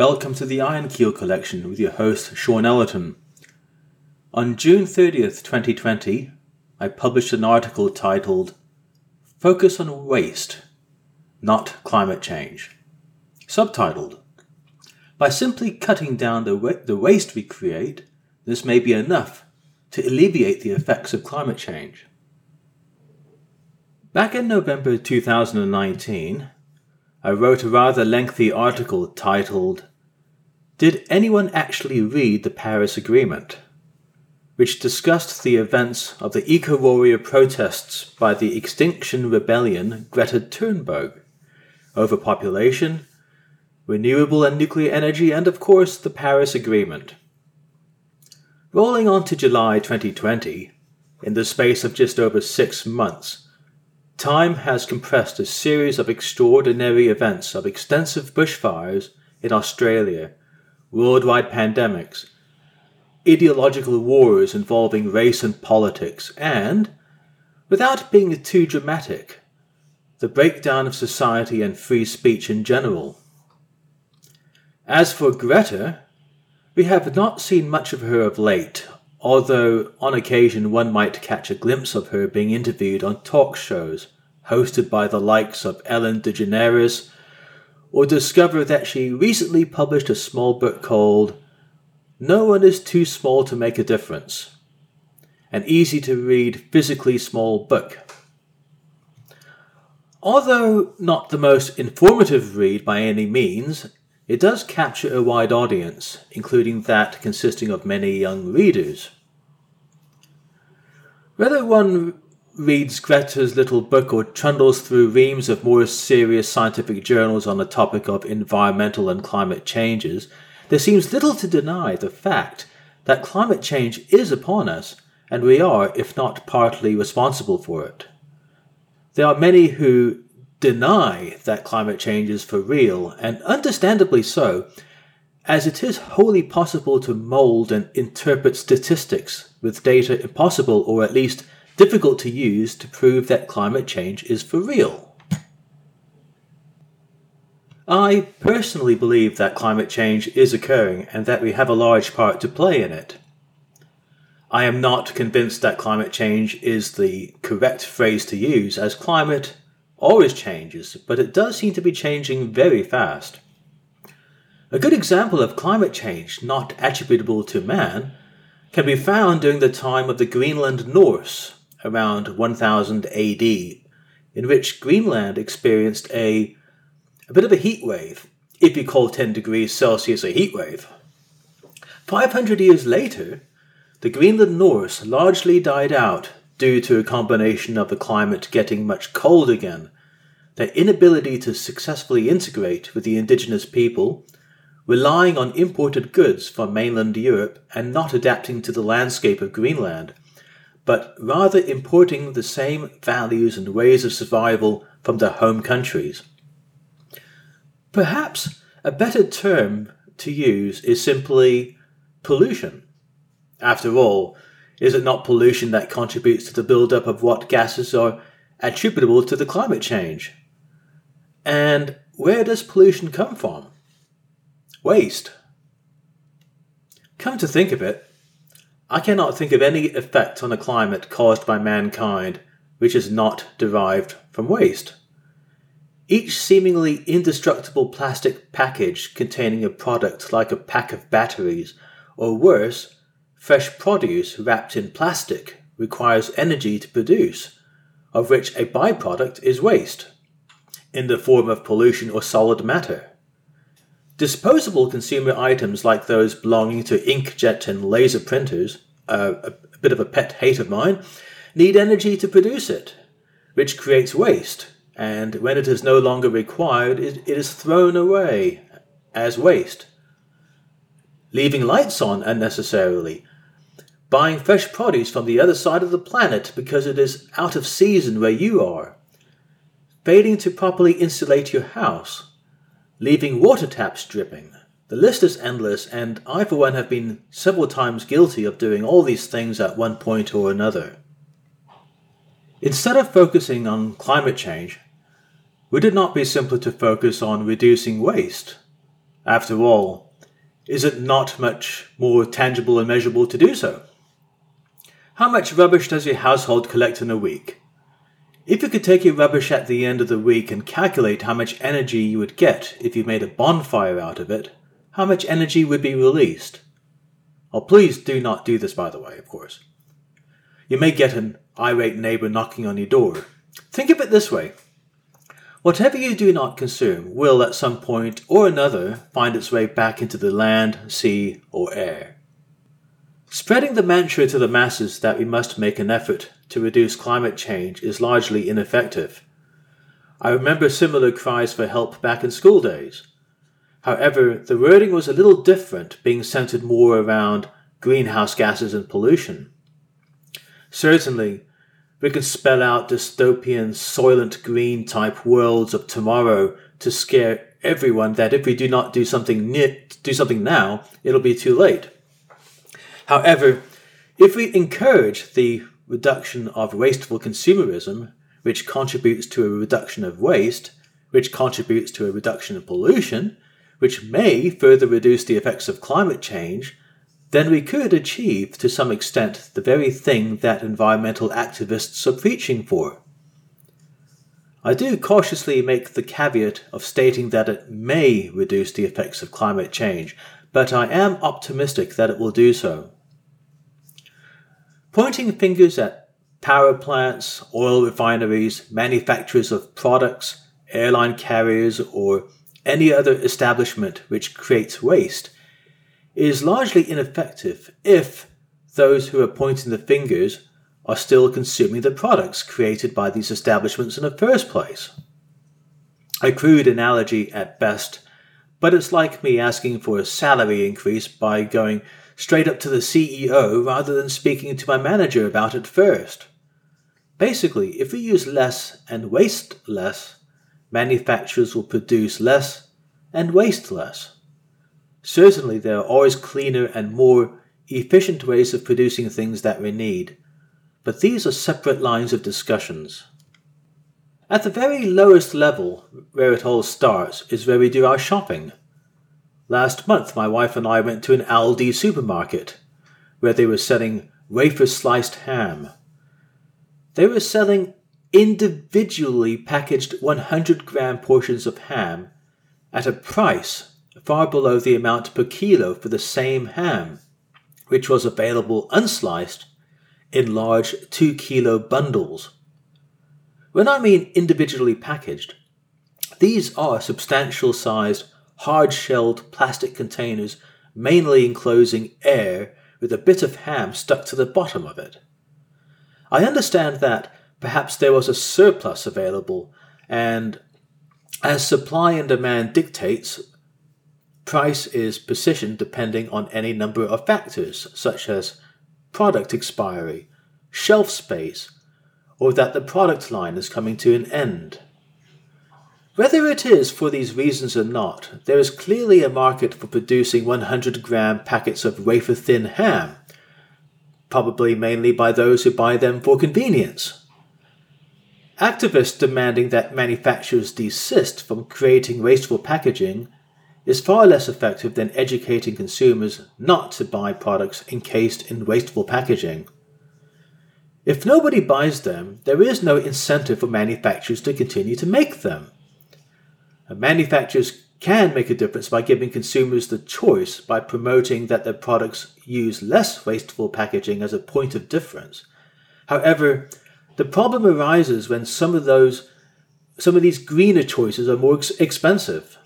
Welcome to the Iron Keel Collection with your host, Shôn Ellerton. On June 30th, 2020, I published an article titled Focus on Waste, Not Climate Change. Subtitled By simply cutting down the, wa- the waste we create, this may be enough to alleviate the effects of climate change. Back in November 2019, I wrote a rather lengthy article titled Did Anyone Actually Read the Paris Agreement? which discussed the events of the Eco Warrior protests by the Extinction Rebellion Greta Thunberg, overpopulation, renewable and nuclear energy, and of course the Paris Agreement. Rolling on to July 2020, in the space of just over six months, time has compressed a series of extraordinary events of extensive bushfires in Australia, worldwide pandemics, ideological wars involving race and politics, and, without being too dramatic, the breakdown of society and free speech in general. As for Greta, we have not seen much of her of late, although on occasion one might catch a glimpse of her being interviewed on talk shows hosted by the likes of Ellen DeGeneres, or discover that she recently published a small book called No One is Too Small to Make a Difference, an easy to read, physically small book. Although not the most informative read by any means, it does capture a wide audience, including that consisting of many young readers. Whether one reads Greta's little book or trundles through reams of more serious scientific journals on the topic of environmental and climate changes, there seems little to deny the fact that climate change is upon us, and we are, if not partly, responsible for it. There are many who deny that climate change is for real, and understandably so, as it is wholly possible to mold and interpret statistics with data impossible or at least difficult to use to prove that climate change is for real. I personally believe that climate change is occurring and that we have a large part to play in it. I am not convinced that climate change is the correct phrase to use, as climate always changes, but it does seem to be changing very fast. A good example of climate change not attributable to man can be found during the time of the Greenland Norse, around 1000 AD, in which Greenland experienced a, a bit of a heat wave, if you call 10 degrees Celsius a heat wave. 500 years later, the Greenland Norse largely died out due to a combination of the climate getting much cold again, their inability to successfully integrate with the indigenous people, relying on imported goods from mainland Europe and not adapting to the landscape of Greenland, but rather importing the same values and ways of survival from their home countries. Perhaps a better term to use is simply pollution. After all, is it not pollution that contributes to the buildup of what gases are attributable to the climate change? And where does pollution come from? Waste. Come to think of it, I cannot think of any effect on the climate caused by mankind which is not derived from waste. Each seemingly indestructible plastic package containing a product like a pack of batteries, or worse, Fresh produce wrapped in plastic requires energy to produce, of which a byproduct is waste, in the form of pollution or solid matter. Disposable consumer items like those belonging to inkjet and laser printers, a, a bit of a pet hate of mine, need energy to produce it, which creates waste, and when it is no longer required, it, it is thrown away as waste. Leaving lights on unnecessarily buying fresh produce from the other side of the planet because it is out of season where you are, failing to properly insulate your house, leaving water taps dripping. The list is endless, and I, for one, have been several times guilty of doing all these things at one point or another. Instead of focusing on climate change, would it not be simpler to focus on reducing waste? After all, is it not much more tangible and measurable to do so? How much rubbish does your household collect in a week? If you could take your rubbish at the end of the week and calculate how much energy you would get if you made a bonfire out of it, how much energy would be released? Oh, please do not do this, by the way, of course. You may get an irate neighbor knocking on your door. Think of it this way Whatever you do not consume will at some point or another find its way back into the land, sea, or air. Spreading the mantra to the masses that we must make an effort to reduce climate change is largely ineffective. I remember similar cries for help back in school days. However, the wording was a little different, being centered more around greenhouse gases and pollution. Certainly, we can spell out dystopian Soylent Green type worlds of tomorrow to scare everyone that if we do not do something do something now, it'll be too late. However, if we encourage the reduction of wasteful consumerism, which contributes to a reduction of waste, which contributes to a reduction of pollution, which may further reduce the effects of climate change, then we could achieve to some extent the very thing that environmental activists are preaching for. I do cautiously make the caveat of stating that it may reduce the effects of climate change, but I am optimistic that it will do so. Pointing fingers at power plants, oil refineries, manufacturers of products, airline carriers, or any other establishment which creates waste is largely ineffective if those who are pointing the fingers are still consuming the products created by these establishments in the first place. A crude analogy at best, but it's like me asking for a salary increase by going straight up to the CEO rather than speaking to my manager about it first. Basically, if we use less and waste less, manufacturers will produce less and waste less. Certainly, there are always cleaner and more efficient ways of producing things that we need, but these are separate lines of discussions. At the very lowest level, where it all starts, is where we do our shopping. Last month, my wife and I went to an Aldi supermarket, where they were selling wafer sliced ham. They were selling individually packaged 100 gram portions of ham at a price far below the amount per kilo for the same ham, which was available unsliced in large 2 kilo bundles. When I mean individually packaged, these are substantial sized, hard shelled plastic containers mainly enclosing air with a bit of ham stuck to the bottom of it. I understand that perhaps there was a surplus available, and as supply and demand dictates, price is positioned depending on any number of factors, such as product expiry, shelf space, or that the product line is coming to an end. Whether it is for these reasons or not, there is clearly a market for producing 100 gram packets of wafer thin ham, probably mainly by those who buy them for convenience. Activists demanding that manufacturers desist from creating wasteful packaging is far less effective than educating consumers not to buy products encased in wasteful packaging. If nobody buys them, there is no incentive for manufacturers to continue to make them. And manufacturers can make a difference by giving consumers the choice by promoting that their products use less wasteful packaging as a point of difference. However, the problem arises when some of those some of these greener choices are more ex- expensive.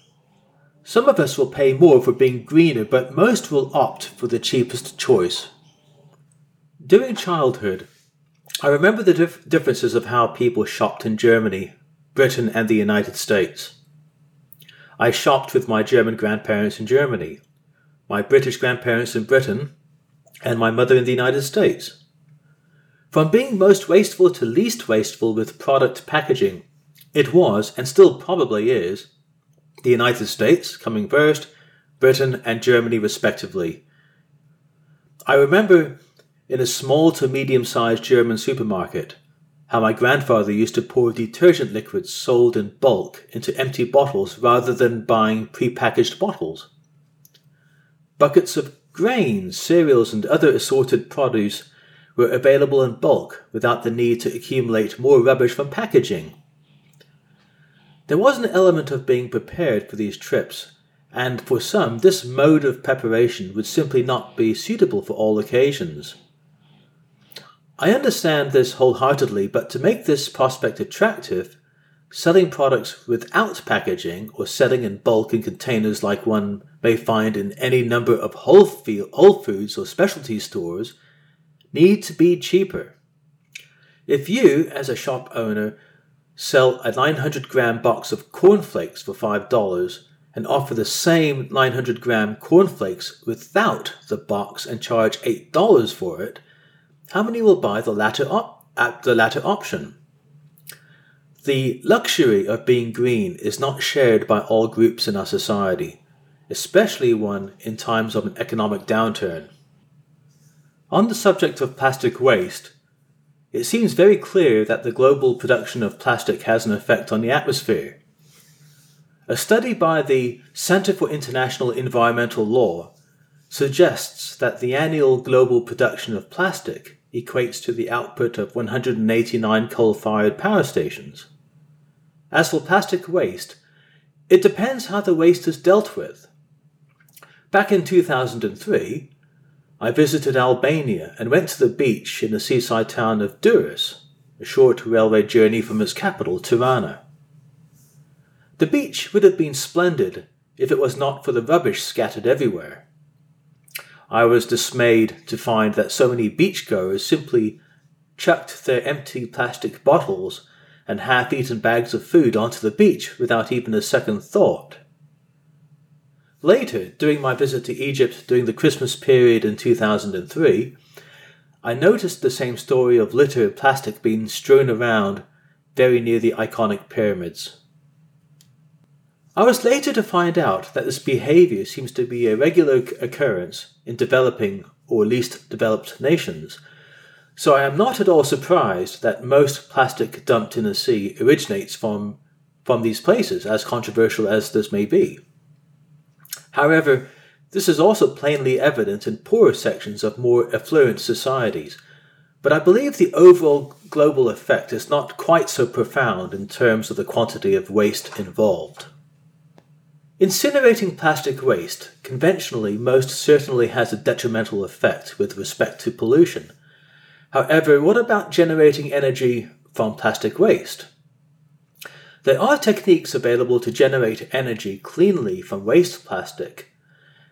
Some of us will pay more for being greener, but most will opt for the cheapest choice. During childhood, I remember the dif- differences of how people shopped in Germany, Britain, and the United States. I shopped with my German grandparents in Germany, my British grandparents in Britain, and my mother in the United States. From being most wasteful to least wasteful with product packaging, it was, and still probably is, the United States coming first, Britain and Germany respectively. I remember in a small to medium sized German supermarket how my grandfather used to pour detergent liquids sold in bulk into empty bottles rather than buying pre-packaged bottles. buckets of grains, cereals, and other assorted produce were available in bulk without the need to accumulate more rubbish from packaging. There was an element of being prepared for these trips, and for some, this mode of preparation would simply not be suitable for all occasions. I understand this wholeheartedly, but to make this prospect attractive, selling products without packaging or selling in bulk in containers like one may find in any number of Whole, Foods or specialty stores need to be cheaper. If you, as a shop owner, sell a 900 gram box of cornflakes for $5 and offer the same 900 gram cornflakes without the box and charge $8 for it, how many will buy the latter, op- the latter option? The luxury of being green is not shared by all groups in our society, especially one in times of an economic downturn. On the subject of plastic waste, it seems very clear that the global production of plastic has an effect on the atmosphere. A study by the Center for International Environmental Law suggests that the annual global production of plastic equates to the output of 189 coal fired power stations. As for plastic waste, it depends how the waste is dealt with. Back in 2003, I visited Albania and went to the beach in the seaside town of Durrës, a short railway journey from its capital, Tirana. The beach would have been splendid if it was not for the rubbish scattered everywhere. I was dismayed to find that so many beachgoers simply chucked their empty plastic bottles and half eaten bags of food onto the beach without even a second thought. Later, during my visit to Egypt during the Christmas period in 2003, I noticed the same story of litter and plastic being strewn around very near the iconic pyramids. I was later to find out that this behavior seems to be a regular occurrence in developing or least developed nations, so I am not at all surprised that most plastic dumped in the sea originates from, from these places, as controversial as this may be. However, this is also plainly evident in poorer sections of more affluent societies, but I believe the overall global effect is not quite so profound in terms of the quantity of waste involved. Incinerating plastic waste conventionally most certainly has a detrimental effect with respect to pollution However, what about generating energy from plastic waste? There are techniques available to generate energy cleanly from waste plastic,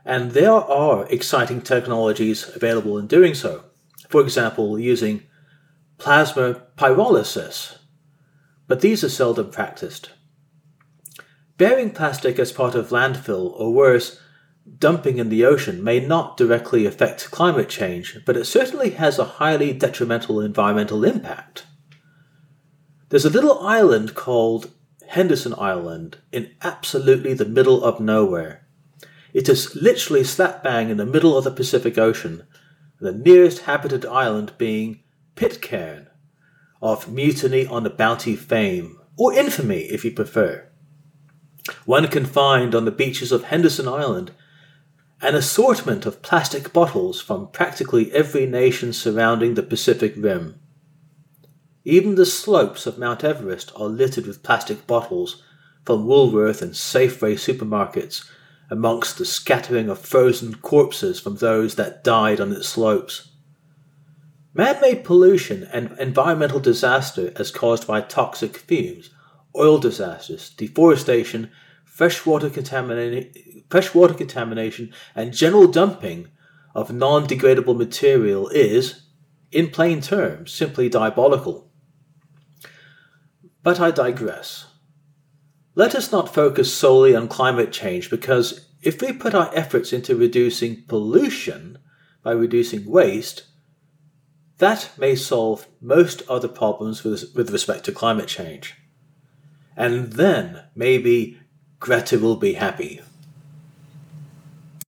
and there are exciting technologies available in doing so. For example, using plasma pyrolysis, but these are seldom practiced. Burying plastic as part of landfill, or worse, dumping in the ocean may not directly affect climate change, but it certainly has a highly detrimental environmental impact. There's a little island called Henderson Island in absolutely the middle of nowhere. It is literally slap bang in the middle of the Pacific Ocean, the nearest habited island being Pitcairn, of Mutiny on the Bounty fame, or infamy if you prefer. One can find on the beaches of Henderson Island an assortment of plastic bottles from practically every nation surrounding the Pacific Rim. Even the slopes of Mount Everest are littered with plastic bottles from Woolworth and Safeway supermarkets, amongst the scattering of frozen corpses from those that died on its slopes. Man made pollution and environmental disaster as caused by toxic fumes, oil disasters, deforestation, freshwater, contamina- freshwater contamination, and general dumping of non degradable material is, in plain terms, simply diabolical. But I digress. Let us not focus solely on climate change because if we put our efforts into reducing pollution by reducing waste, that may solve most other problems with, with respect to climate change. And then maybe Greta will be happy.